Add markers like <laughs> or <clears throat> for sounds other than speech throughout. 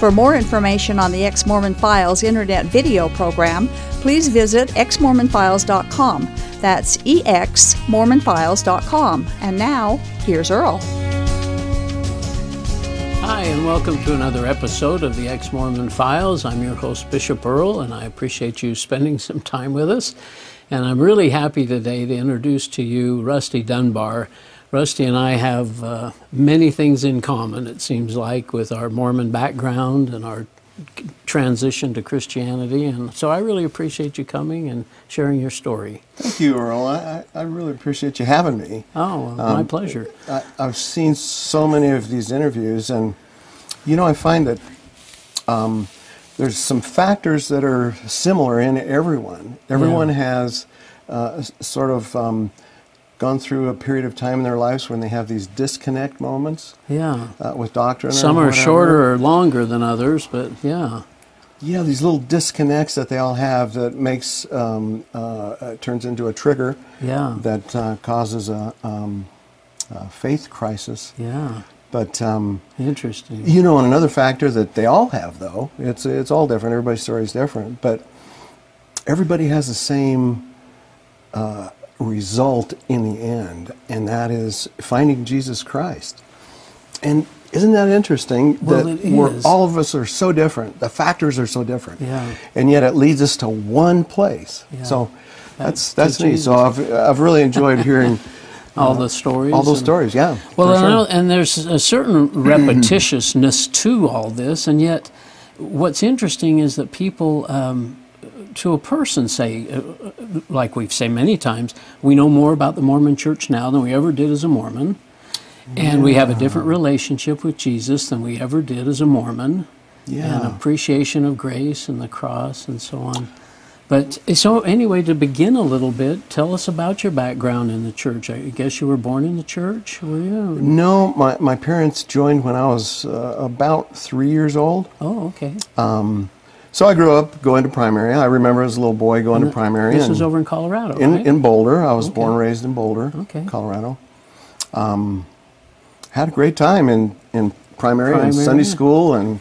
For more information on the Ex Mormon Files internet video program, please visit exmormonfiles.com. That's exmormonfiles.com. And now, here's Earl. Hi, and welcome to another episode of the Ex Mormon Files. I'm your host, Bishop Earl, and I appreciate you spending <laughs> some time with us. And I'm really happy today to introduce to you Rusty Dunbar. Rusty and I have uh, many things in common, it seems like, with our Mormon background and our transition to Christianity. And so I really appreciate you coming and sharing your story. Thank you, Earl. I, I really appreciate you having me. Oh, my um, pleasure. I, I've seen so many of these interviews, and you know, I find that um, there's some factors that are similar in everyone. Everyone yeah. has uh, sort of. Um, gone through a period of time in their lives when they have these disconnect moments. Yeah. Uh, with doctrine. Some are shorter or longer than others, but yeah. Yeah, these little disconnects that they all have that makes um, uh, uh, turns into a trigger. Yeah. That uh, causes a, um, a, faith crisis. Yeah. But um, interesting. You know, and another factor that they all have, though, it's it's all different. Everybody's story is different, but everybody has the same uh, result in the end, and that is finding Jesus Christ. And isn't that interesting well, that we're, all of us are so different? The factors are so different, yeah. and yet it leads us to one place. Yeah. So that's that's neat. So I've I've really enjoyed hearing. <laughs> all the stories. All those and, stories, yeah. Well, sure. and there's a certain <clears throat> repetitiousness to all this, and yet, what's interesting is that people um, to a person say, uh, uh, like we've said many times, we know more about the Mormon church now than we ever did as a Mormon. And yeah. we have a different relationship with Jesus than we ever did as a Mormon. Yeah. And appreciation of grace and the cross and so on. But so, anyway, to begin a little bit, tell us about your background in the church. I guess you were born in the church, were you? No, my, my parents joined when I was uh, about three years old. Oh, okay. Um, so I grew up going to primary. I remember as a little boy going to primary. This was over in Colorado, in, right? in Boulder. I was okay. born and raised in Boulder, okay. Colorado. Um, had a great time in, in primary, primary and Sunday school and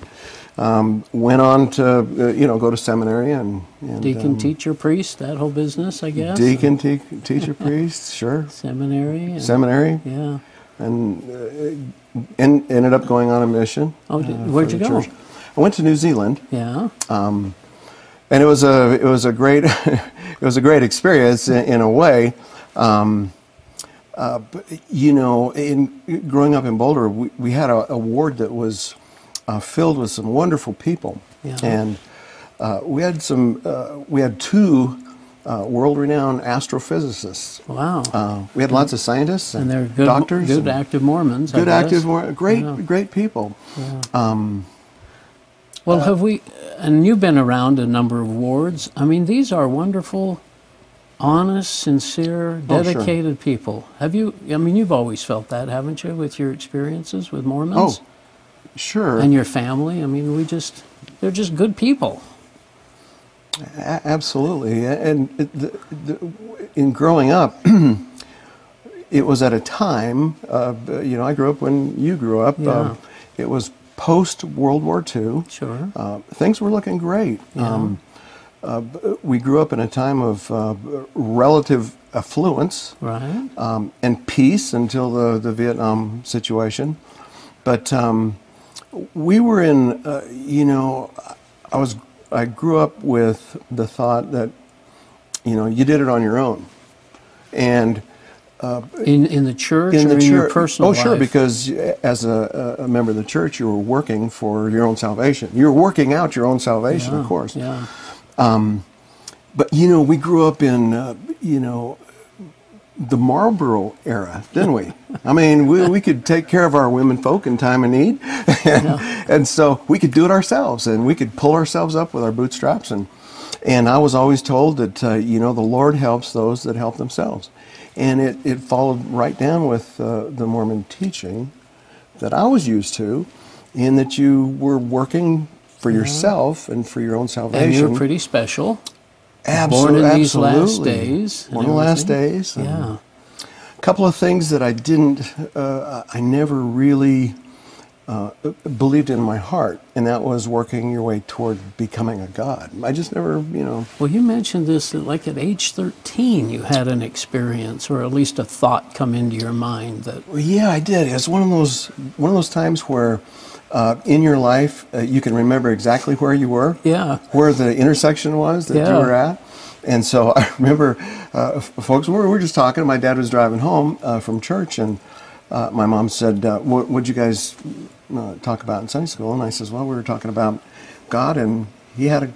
um, went on to, uh, you know, go to seminary and... and deacon, um, teacher, priest, that whole business, I guess? Deacon, te- teacher, <laughs> priest, sure. Seminary. And, seminary. Yeah. And uh, en- ended up going on a mission. Oh, did, uh, where'd you go? Church. I went to New Zealand. Yeah. Um, and it was a it was a great <laughs> it was a great experience in, in a way. Um, uh, but, you know, in growing up in Boulder, we, we had a, a ward that was uh, filled with some wonderful people, yeah. and uh, we had some uh, we had two. Uh, world-renowned astrophysicists. Wow! Uh, we had lots of scientists and, and they're good, doctors, good active Mormons. Good active, great, yeah. great people. Yeah. Um, well, uh, have we, and you've been around a number of wards. I mean, these are wonderful, honest, sincere, dedicated oh, sure. people. Have you, I mean, you've always felt that, haven't you, with your experiences with Mormons? Oh, sure. And your family? I mean, we just, they're just good people. A- absolutely. And the, the, in growing up, <clears throat> it was at a time, uh, you know, I grew up when you grew up. Yeah. Uh, it was post World War II. Sure. Uh, things were looking great. Yeah. Um, uh, we grew up in a time of uh, relative affluence right. um, and peace until the, the Vietnam situation. But um, we were in, uh, you know, I was I grew up with the thought that, you know, you did it on your own, and uh, in in the church in or the in your personal oh sure life? because as a, a, member of the church you were working for your own salvation you're working out your own salvation yeah, of course yeah um, but you know we grew up in uh, you know the Marlboro era, didn't we? I mean, we, we could take care of our women folk in time of need. and, <laughs> yeah. and so we could do it ourselves and we could pull ourselves up with our bootstraps. And, And I was always told that, uh, you know, the Lord helps those that help themselves. And it, it followed right down with uh, the Mormon teaching that I was used to, in that you were working for yourself and for your own salvation. And you're pretty special. Absolutely, born in these last absolutely. days and One of the last days. Yeah. A couple of things that I didn't, uh, I never really uh, believed in my heart, and that was working your way toward becoming a god. I just never, you know. Well, you mentioned this that, like at age 13, you had an experience, or at least a thought come into your mind that, Well, yeah, I did. It's one of those one of those times where. Uh, in your life, uh, you can remember exactly where you were, Yeah. where the intersection was that Yeah. you were at. And so <laughs> I remember, uh, f- folks, we were, we were just talking. My dad was driving home uh, from church, and uh, my mom said, uh, "What'd you guys uh, talk about in Sunday school?" And I says, "Well, we were talking about God, and he had a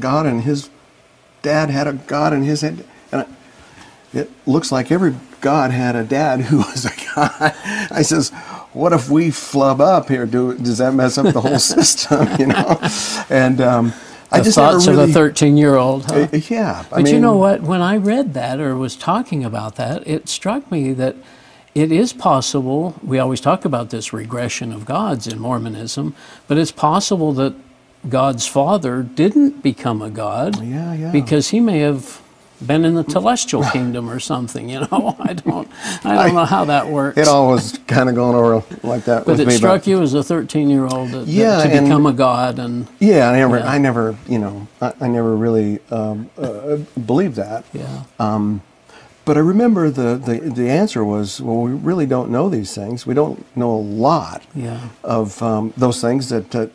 God, and his dad had a God in his head." And I, it looks like every God had a dad who <laughs> was a God. I says, what if we flub up here? Do does that mess up the whole <laughs> system? You know? And um, I the just thoughts really, of a 13 year old. Huh? Uh, yeah, I But you know what? When I read that or was talking about that, it struck me that it is possible. We always talk about this regression of gods in Mormonism, but it's possible that God's father didn't become a god Yeah, yeah. because he may have been in the celestial kingdom or something. You know, <laughs> I don't, I don't know how that works. It all was kind of going over like that but it me. struck you as a 13 year old that, Yeah, to and- become a god and Yeah, I never, Yeah. I never, you know, I, I never really um, uh, believed that. yeah. But I remember the, the, the answer was, well, we really don't know these things. We don't know a lot Yeah. of um, those things that uh,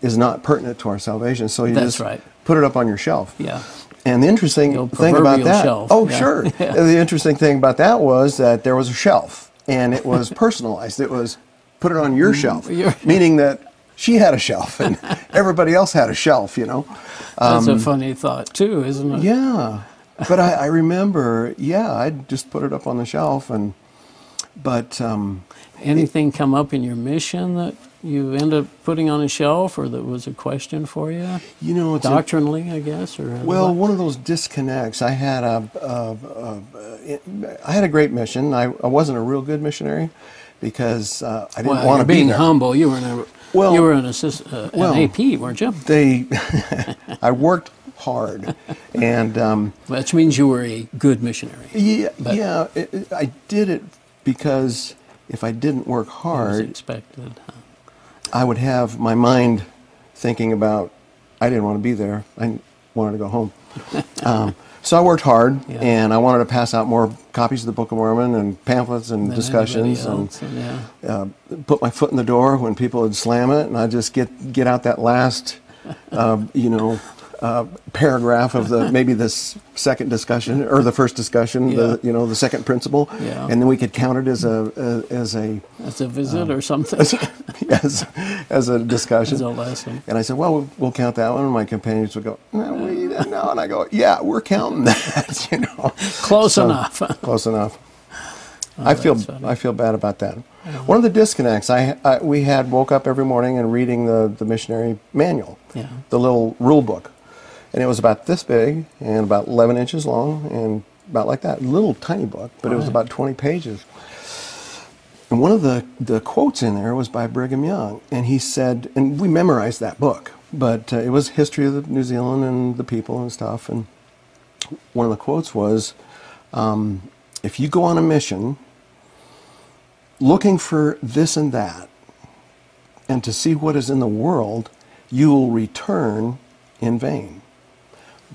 is not pertinent to our salvation. So you That's just right. put it up on your shelf. Yeah. And the interesting The thing about that, shelf, oh yeah. sure, <laughs> Yeah. the interesting thing about that was that there was a shelf, and it was <laughs> personalized. It was put it on your shelf, Mm, <laughs> meaning that she had a shelf and everybody else had a shelf. You know, That's a funny thought too, isn't it? Um, yeah. But I, I remember, yeah, I'd just put it up on the shelf, and but um, Anything come up in your mission that you end up putting on a shelf, or that was a question for you, you know, it's a- doctrinally, I guess, or Well, what? one of those disconnects. I had a, a, a, a I had a great mission. I, I wasn't a real good missionary because uh, I didn't Well, want to be being there. humble. You were an, Well- you were an assist, uh, well- an AP, weren't you? They, <laughs> <laughs> I worked hard, and um, Which means you were a good missionary. yeah, But- yeah, it, it- I did it because if I didn't work hard, expected. I would have my mind thinking about I didn't want to be there. I wanted to go home. <laughs> um, so I worked hard, Yeah. and I wanted to pass out more copies of the Book of Mormon and pamphlets and Than discussions, and and yeah. uh, put my foot in the door when people would slam it, and I just get get out that last, uh, you know, uh, paragraph of the maybe this second discussion or the first discussion, Yeah. the you know the second principle, Yeah. and then we could count it as a, as a As a visit Um, or something, as <laughs> as a discussion. as a lesson. And I said, well, we'll, we'll count that one. And my companions would go, no, we didn't. And I go, yeah, we're counting <laughs> that, you know. Close So, enough. <laughs> Close enough. I feel Oh, funny. I feel bad about that. One of the disconnects I, I we had woke up every morning and reading the the missionary manual, Yeah. the little rule book, and it was about this big and about 11 inches long and about like that little tiny book, but it was about 20 pages. And one of the, the quotes in there was by Brigham Young. And he said, and we memorized that book, but uh, it was history of the New Zealand and the people and stuff. And one of the quotes was, um, if you go on a mission looking for this and that, and to see what is in the world, you will return in vain.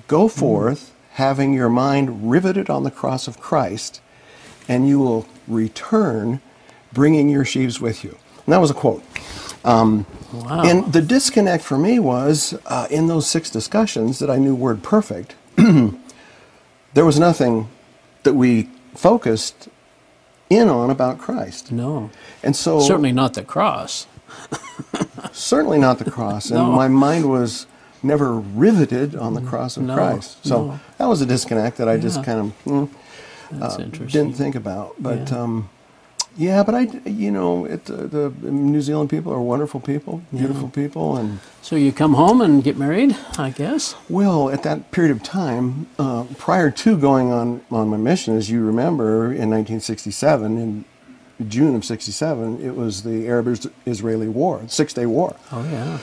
Go forth, having your mind riveted on the cross of Christ, and you will return, bringing your sheaves with you. And that was a quote. Um, Wow. And the disconnect for me was uh, in those six discussions that I knew word perfect, <clears throat> there was nothing that we focused in on about Christ. no. And so Certainly not the cross. certainly not the cross. <laughs> And No. my mind was never riveted on the cross of No, Christ. So no. that was a disconnect that I just kind of mm, uh, didn't think about. But Yeah. um, Yeah, but I, you know, it, the, the New Zealand people are wonderful people, beautiful people, and So you come home and get married, I guess. well, at that period of time, uh, prior to going on on my mission, as you remember, in 1967, in June of '67, it was the Arab-Israeli War, Six Day War. Oh yeah.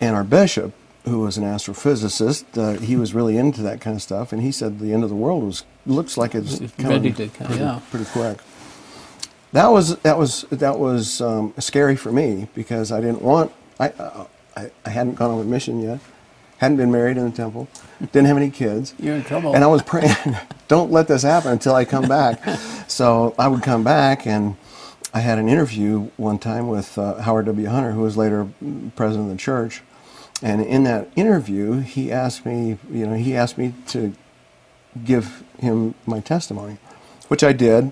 And our bishop, who was an astrophysicist, uh, he was really into that kind of stuff, and he said the end of the world was looks like it's coming ready to come, pretty, yeah. pretty quick. That was that was that was um, scary for me because I didn't want I, uh, I I hadn't gone on a mission yet, hadn't been married in the temple, didn't have any kids. You're in trouble. And I was praying, <laughs> don't let this happen until I come back. <laughs> so I would come back, and I had an interview one time with uh, Howard W. Hunter, who was later president of the church. And in that interview, he asked me, you know, he asked me to give him my testimony, which I did.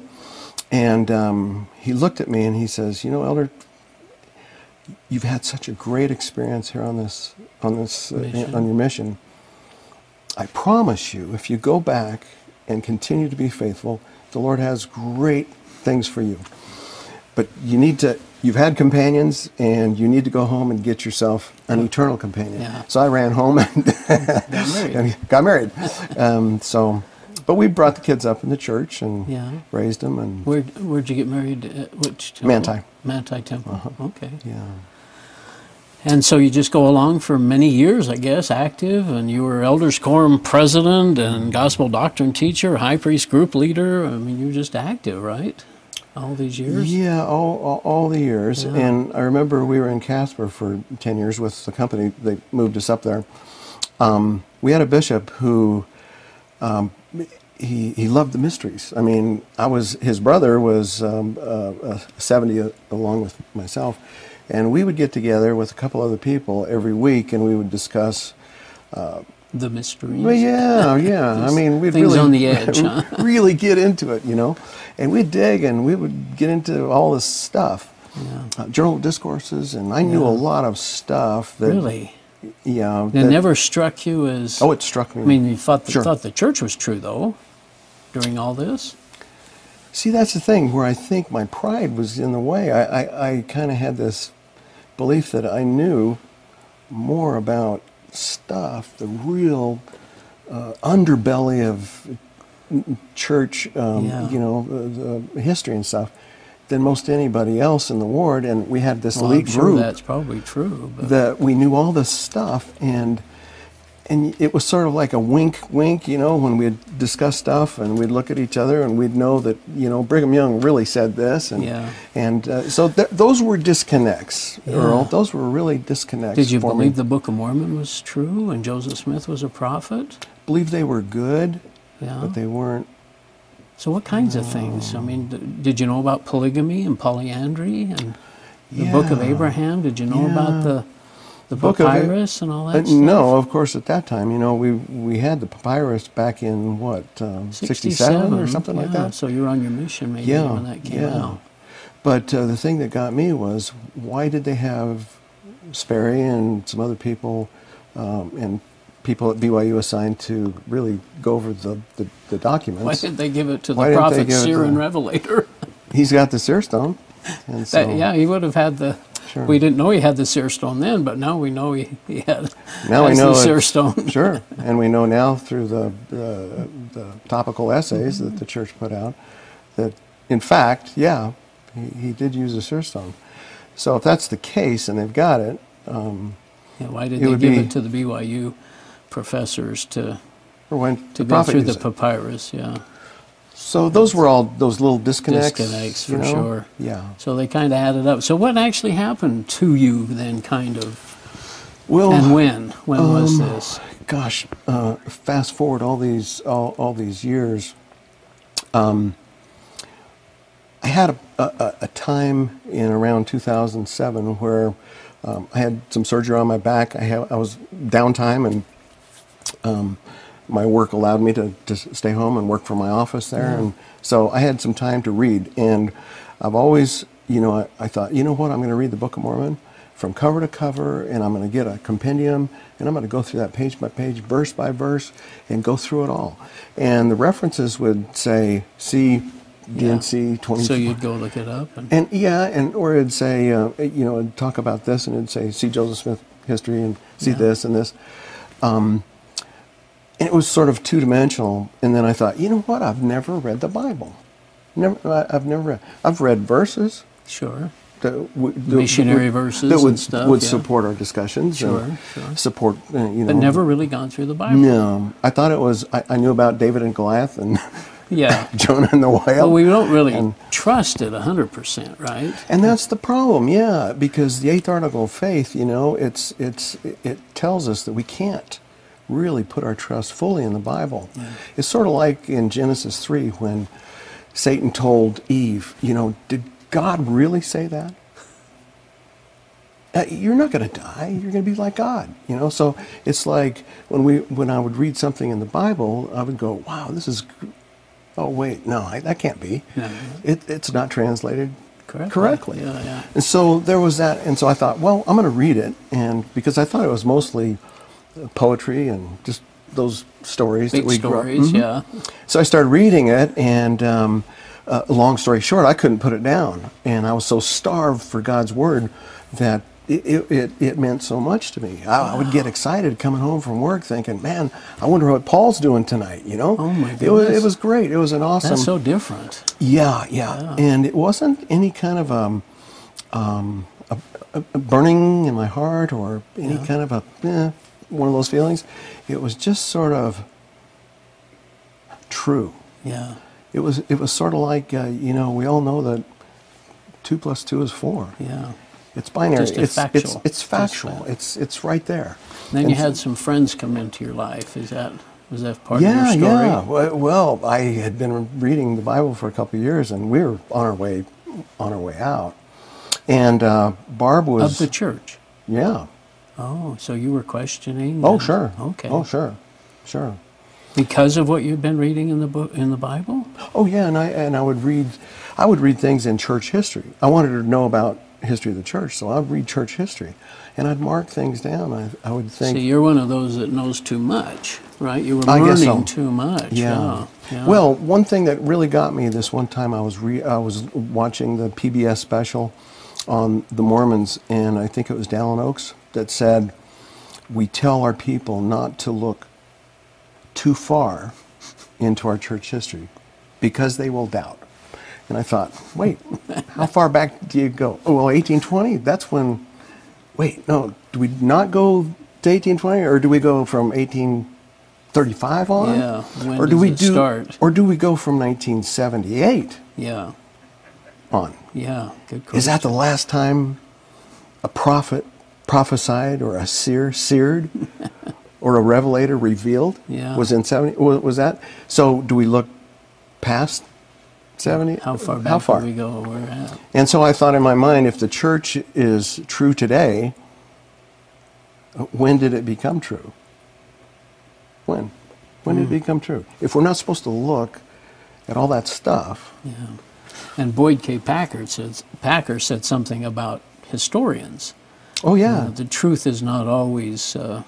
And um, he looked at me and he says, "You know, Elder, you've had such a great experience here on this on this uh, on your mission. I promise you, if you go back and continue to be faithful, the Lord has great things for you. But you need to. You've had companions, and you need to go home and get yourself an eternal companion. Yeah. So I ran home and <laughs> Got married. got married. um, so, but we brought the kids up in the church and Yeah. raised them, and Where where'd you get married? At which temple? Manti. Manti Temple. Okay. yeah. And so you just go along for many years, I guess, active, and you were Elders Quorum president and gospel doctrine teacher, high priest group leader. I mean, you were just active, right? All these years. Yeah, all, all, all the years. Yeah. And I remember we were in Casper for 10 years with the company. They moved us up there. Um, we had a bishop who um, he, he loved the mysteries. I mean, I was his brother was um, uh, uh, 70 along with myself. And we would get together with a couple other people every week and we would discuss The mysteries. well, yeah, <laughs> yeah. I mean, we'd Things really on the edge, <laughs> huh? really get into it, you know, and we'd dig and we would get into all this stuff, Yeah. uh, journal discourses, and I knew Yeah. a lot of stuff that, Really? yeah, It that- never struck you as. Oh, it struck me. I mean, you thought the, Sure. thought the church was true though, during all this. See, that's the thing where I think my pride was in the way. I, I, I kind of had this belief that I knew more about stuff, the real uh, underbelly of church, um, Yeah. you know, the, the history and stuff, than most anybody else in the ward. And we had this Well, sure group that's probably true. But that we knew all this stuff and and it was sort of like a wink wink you know when we'd discuss stuff and we'd look at each other and we'd know that you know brigham young really said this and Yeah. and uh, so th- those were disconnects Yeah. earl those were really disconnects Did you believe me the Book of Mormon was true and Joseph Smith was a prophet? believe they were good Yeah. but they weren't So what kinds of things? I mean, did you know about polygamy and polyandry and the Book of Abraham? Did you know Yeah. about the the Book of papyrus and all Uh, that stuff? no, of course. At that time, you know, we we had the papyrus back in what um, '67 or something like that. So you were on your mission maybe Yeah, when that came yeah. out. But uh, the thing that got me was why did they have Sperry and some other people um, and people at BYU assigned to really go over the, the, the Why documents? did they give it to the Why didn't prophet seer and revelator? <laughs> He's got the seer stone. And so, That, yeah, he would have had the. Sure. We didn't know he had the seer stone then, but now we know he, he had. Now we know the seer stone. <laughs> Sure. <laughs> And we know now through the, the, the topical essays that the church put out that, in fact, yeah, he, he did use a seer stone. So if that's the case and they've got it, um, Yeah, why did they give be- it to the BYU professors to or when to go through the it. papyrus? Yeah. So those were all those little disconnects. Disconnects, you for know? sure. Yeah. So they kind of added up. So what actually happened to you then, kind of, Well, and when? When was um, this? gosh, uh, fast forward all these all, all these years. Um, I had a, a, a time in around 2007 where um, I had some surgery on my back. I had I was downtime and um, my work allowed me to, to stay home and work from my office there, and so I had some time to read. And I've always, you know, I, I thought, you know what, I'm going to read the Book of Mormon from cover to cover, and I'm going to get a compendium, and I'm going to go through that page by page, verse by verse, and go through it all. And the references would say, see D&C 20. So you'd go look it up and, And yeah, and or it'd say, uh, you know, it'd talk about this, and it'd say, see Joseph Smith history and see Yeah. this and this. Um, and it was sort of two dimensional. And then I thought, you know what? I've never read the Bible. Never, I've never read. I've read verses sure. that w- that Missionary would- verses that would, and stuff, would yeah. support our discussions. Sure, sure. Support, uh, you know. But never really gone through the Bible. No, I thought it was. I, I knew about David and Goliath and Yeah. <laughs> Jonah and the whale. But we don't really And- trust it 100%, right? And that's the problem, yeah, because the eighth article of faith, you know, it's it's it tells us that we can't really put our trust fully in the Bible. It's sort of like in Genesis three when Satan told Eve, you know, did God really say that? Uh, you're not going to die. You're going to be like God, you know. So it's like when we when I would read something in the Bible, I would go, "Wow, this is." gr- Oh wait, no, I, that can't be. No. It, it's not translated Correctly. correctly. Yeah, yeah. And so there was that, and so I thought, well, I'm going to read it, and because I thought it was mostly poetry and just those stories Big that we grew up- stories, Mhm. yeah. So I started reading it, and um, uh, long story short, I couldn't put it down, and I was so starved for God's word that. It, it, it, it meant so much to me. I, I would get excited coming home from work thinking, man, I wonder what Paul's doing tonight, you know? Oh, my It was, it was great. It was an awesome. That's so different. Yeah, yeah, and it wasn't any kind of um, um, a, burning in my heart or any kind of a eh, one of those feelings. It was just sort of true. Yeah. It was it was sort of like uh, you know we all know that two plus two is four. Yeah. It's binary. Just it's, factual. it's it's factual. fact. It's it's right there. Then And you had some friends come into your life. Is that was that part yeah, of your story? Yeah, Well- Well, I had been reading the Bible for a couple of years, and we were on our way on our way out. And uh, Barb was Of the church. yeah. Oh, so you were questioning? Oh and- sure. Okay. Oh sure, sure. Because of what you've been reading in the book in the Bible? Oh yeah, and I and I would read, I would read things in church history. I wanted to know about history of the church, so I'd read church history, and I'd mark things down. I I would think. so you're one of those that knows too much, right? You were learning so. too much. Yeah. yeah. Well, one thing that really got me this one time, I was re- I was watching the PBS special on the Mormons, and I think it was Dallin Oaks that said, "We tell our people not to look too far into our church history because they will doubt." And I thought, wait, how far back do you go? Oh, well, 1820. That's when. Wait, no. Do we not go to 1820, or do we go from 1835 on? Yeah, when or do does we it do? start? Or do we go from 1978 yeah, on? yeah. Good question. Is that the last time a prophet prophesied, or a seer seared, <laughs> or a revelator revealed? Yeah. Was in 70? Was that? So do we look past 70? how far back How far? do we go? Where we're at? And so I thought in my mind, if the church is true today, when did it become true? When? When Hmm. did it become true? If we're not supposed to look at all that stuff, Yeah. And Boyd K. Packer said Packer said something about historians. oh yeah, the truth is not always uh,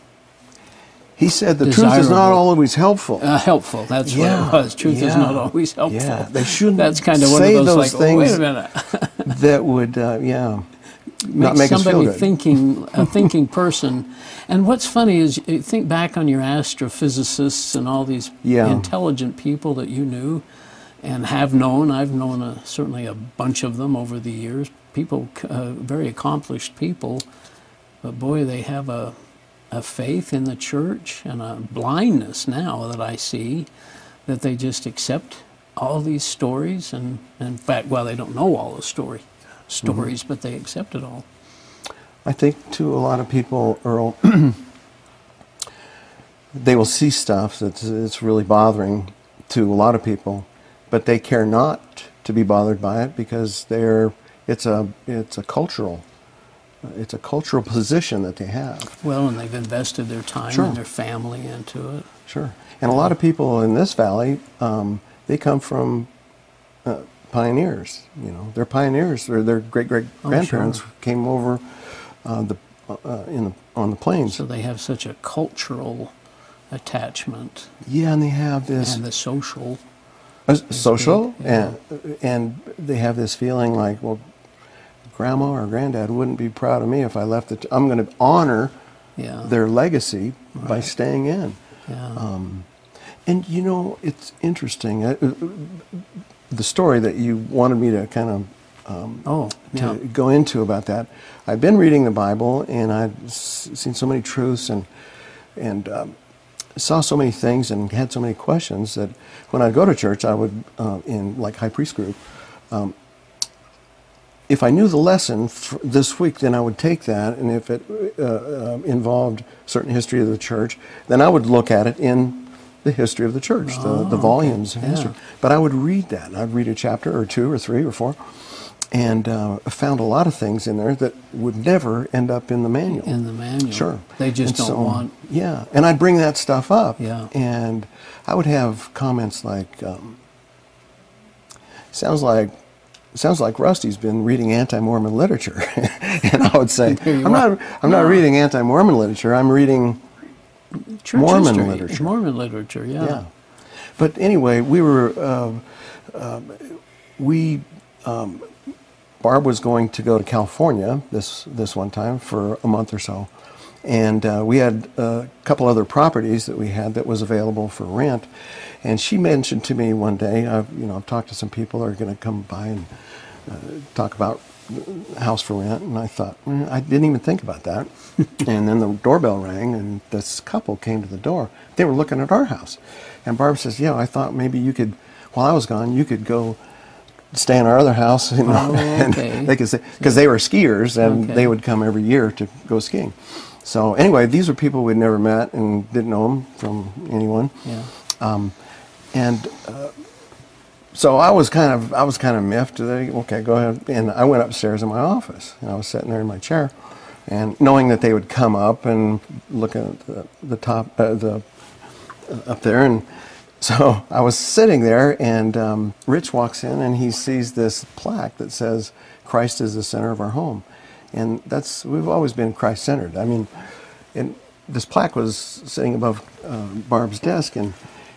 he said the truth is not always helpful. uh, helpful. That's Yeah, what it was. Truth is not always helpful. yeah. They shouldn't That's kind of one say of those, those like, oh, wait things a minute. <laughs> that would, uh, yeah, not make us feel somebody thinking, a <laughs> thinking person. And what's funny is think back on your astrophysicists and all these Yeah. intelligent people that you knew and have known. I've known a, certainly a bunch of them over the years. People, uh, very accomplished people, but boy, they have a, a faith in the church and a blindness now that I see that they just accept all these stories and, in fact, well, they don't know all the story stories, but they accept it all. I think to a lot of people, Earl, <clears throat> they will see stuff that's it's really bothering to a lot of people, but they care not to be bothered by it because they're it's a it's a cultural it's a cultural position that they have. Well, and they've invested their time Sure. and their family into it. Sure. And a lot of people in this valley, um, they come from uh, pioneers. You know, they're pioneers. Their their great great grandparents sure. came over uh, the uh, in the on the plains. So they have such a cultural attachment Yeah, and they have this and the social. Uh, social, and and they have this feeling like, well, grandma or granddad wouldn't be proud of me if I left it. I'm going to honor Yeah. their legacy by staying in. Yeah. Um, and you know, it's interesting. Uh, uh, the story that you wanted me to kind of um, oh, to yeah. go into about that. I've been reading the Bible and I've s- seen so many truths and and um, saw so many things and had so many questions that when I'd go to church, I would uh, in like high priest group. Um, if I knew the lesson this week, then I would take that, and if it uh, uh, involved certain history of the church, then I would look at it in the history of the church, the, the volumes of Oh, Yeah. history. But I would read that. I'd read a chapter or two or three or four, and uh, found a lot of things in there that would never end up in the manual. In the manual. Sure. They just And don't so, want. Yeah, and I'd bring that stuff up. Yeah. And I would have comments like, um, "Sounds like." Sounds like Rusty's been reading anti-Mormon literature, <laughs> and I would say, "I'm are. not. I'm not reading anti-Mormon literature. I'm reading Church Mormon history. literature. Mormon literature, yeah. yeah. But anyway, we were, uh, um, we, um, Barb was going to go to California this, this one time for a month or so. And uh, we had a couple other properties that we had that was available for rent. And she mentioned to me one day, I've, you know, I've talked to some people who are going to come by and uh, talk about house for rent. And I thought, "Mm, I didn't even think about that. <laughs> and then the doorbell rang, and this couple came to the door. They were looking at our house. And Barb says, Yeah, I thought maybe you could, while I was gone, you could go stay in our other house. You know, Oh, <laughs> and okay. they could say, because they were skiers and Okay. they would come every year to go skiing. So anyway, these were people we'd never met and didn't know them from anyone. Yeah. Um, and uh, so I was kind of I was kind of miffed. They, okay, go ahead. And I went upstairs in my office, and I was sitting there in my chair, and knowing that they would come up and look at the, the top uh, the uh, up there, and so <laughs> I was sitting there, and um, Rich walks in, and he sees this plaque that says "Christ is the center of our home," and that's we've always been Christ-centered. I mean, and this plaque was sitting above uh, Barb's desk, and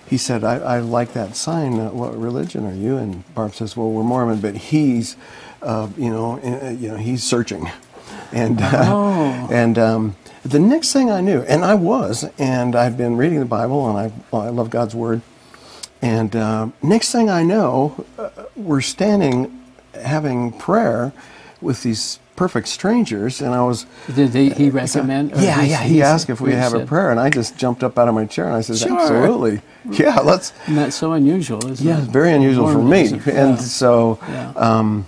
he said, I, I like that sign. Uh, what religion are you? And Barb says, Well, we're Mormon, but he's, uh, you know, uh, you know, he's searching, <laughs> and uh, Oh. and um, the next thing I knew, and I was, and I've been reading the Bible, and I well, I love God's word, and uh, next thing I know, uh, we're standing having prayer with these perfect strangers, and I was Did they, he recommend? or yeah, he- yeah. He asked if we have a prayer, and I just jumped up out of my chair and I said, Sure. "Absolutely, yeah, let's." And that's so unusual, isn't Yeah, it? it's very unusual for me, and yeah. so, Yeah. um,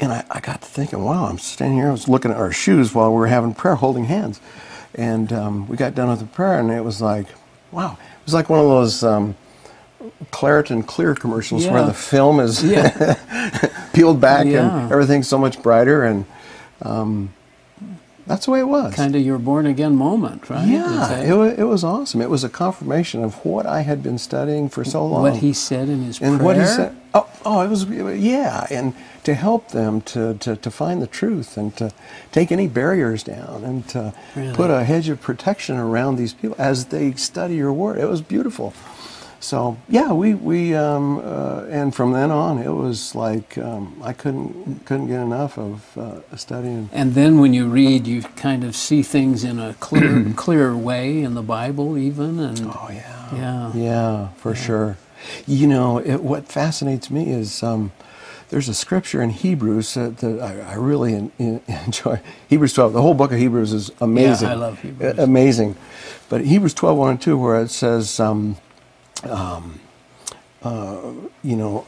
and I, I got to thinking, wow, I'm standing here. I was looking at our shoes while we were having prayer, holding hands, and um, we got done with the prayer, and it was like, wow, it was like one of those. Um, Claritin Clear commercials where the film is Yeah. <laughs> peeled back Yeah. and everything's so much brighter, and um, that's the way it was. kind of your born again moment, right? Yeah, it was, it was awesome. It was a confirmation of what I had been studying for so long. what he said in his and prayer. what he said. Oh, oh, it was yeah, and to help them to, to, to find the truth and to take any barriers down and to Really? put a hedge of protection around these people as they study your word. It was beautiful. So yeah, we we um, uh, and from then on, it was like um, I couldn't couldn't get enough of uh, studying. And then when you read, you kind of see things in a clear, <clears throat> clear way in the Bible, even. And Oh yeah. yeah, Yeah, for sure. You know, it, what fascinates me is um, there's a scripture in Hebrews that, that I, I really en- en- enjoy. Hebrews 12, the whole book of Hebrews is amazing. Yeah, I love Hebrews. Amazing. But Hebrews 12, 1 and 2, where it says, um, um, uh, you know,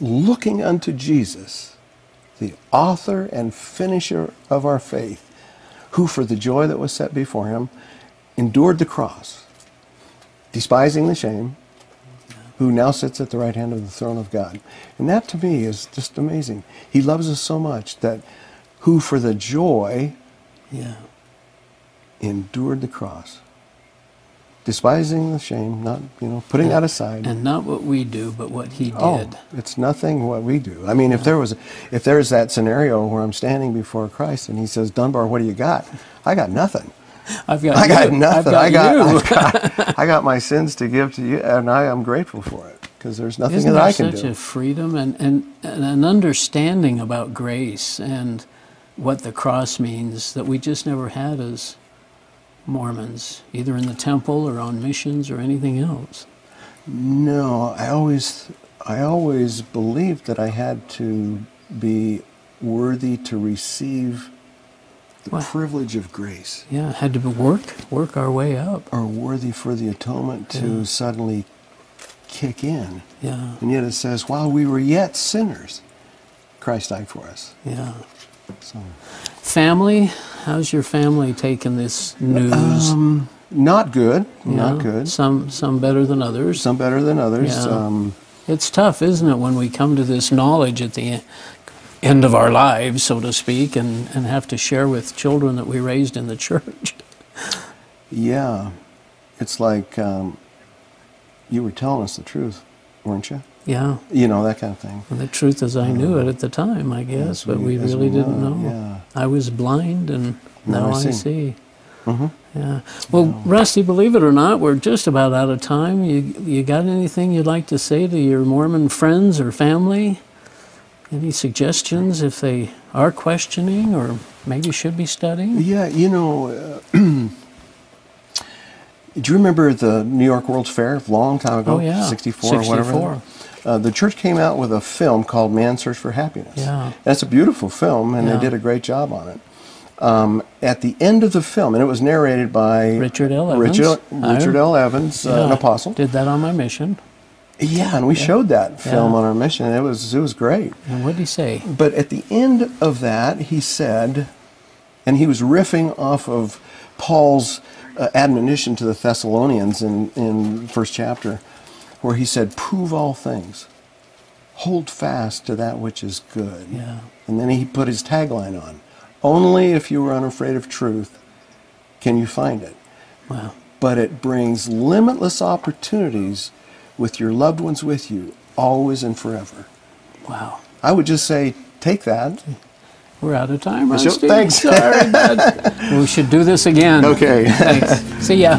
looking unto Jesus, the author and finisher of our faith, who for the joy that was set before him endured the cross, despising the shame, who now sits at the right hand of the throne of God. And that to me is just amazing. He loves us so much that who for the joy yeah. endured the cross, despising the shame, not, you know, putting that aside. And not what we do, but what he oh, did. Oh, it's nothing what we do. I mean, if there was, if there's that scenario where I'm standing before Christ and He says, "Dunbar, what do you got?" I got nothing. I've got I got you. nothing. I've got I got. I got, <laughs> I got my sins to give to you, and I am grateful for it because there's nothing Isn't that I can such do. a freedom and, and, and an understanding about grace and what the cross means that we just never had as Mormons, either in the temple or on missions or anything else? No, I always, I always believed that I had to be worthy to receive the privilege of grace, Yeah, had to work work our way up. or worthy for the atonement to Yeah. suddenly kick in. Yeah, And yet it says, while we were yet sinners, Christ died for us. yeah. So, Family, how's your family taking this news? um, not good, not Yeah, good. Some some better than others. Some better than others. Yeah. Um, It's tough, isn't it, when we come to this knowledge at the end of our lives, so to speak, and, and have to share with children that we raised in the <laughs> church. yeah, it's like um, you were telling us the truth, weren't you? Yeah, You know that kind of thing. and the truth is, I knew it at the time, I guess, but we really didn't know, know. Yeah. I was blind, and now, Now I I see. see. hmm Yeah. Well, Rusty, believe it or not, we're just about out of time. You you got anything you'd like to say to your Mormon friends or family? Any suggestions if they are questioning or maybe should be studying? Yeah, you know, uh, <clears throat> do you remember the New York World's Fair a long time ago? Oh, yeah. 64, or whatever. 64. Uh, the church came out with a film called Man's Search for Happiness. Yeah. It's a beautiful film, and Yeah. they did a great job on it. Um, at the end of the film, and it was narrated by Richard L. Evans. Richard, Richard L. Evans, uh, an apostle. Did that on my mission. Yeah, and we showed that film Yeah. on our mission. and It was it was great. And what did he say? But at the end of that, he said, and he was riffing off of Paul's uh, admonition to the Thessalonians in in first chapter, where he said, "Prove all things, hold fast to that which is good." Yeah. And then he put his tagline on: "Only if you are unafraid of truth can you find it." Wow. But it brings limitless opportunities with your loved ones with you, always and forever. Wow. I would just say, take that. We're out of time, So- Rusty. thanks. Sorry, <laughs> we should do this again. Okay. Thanks. See ya.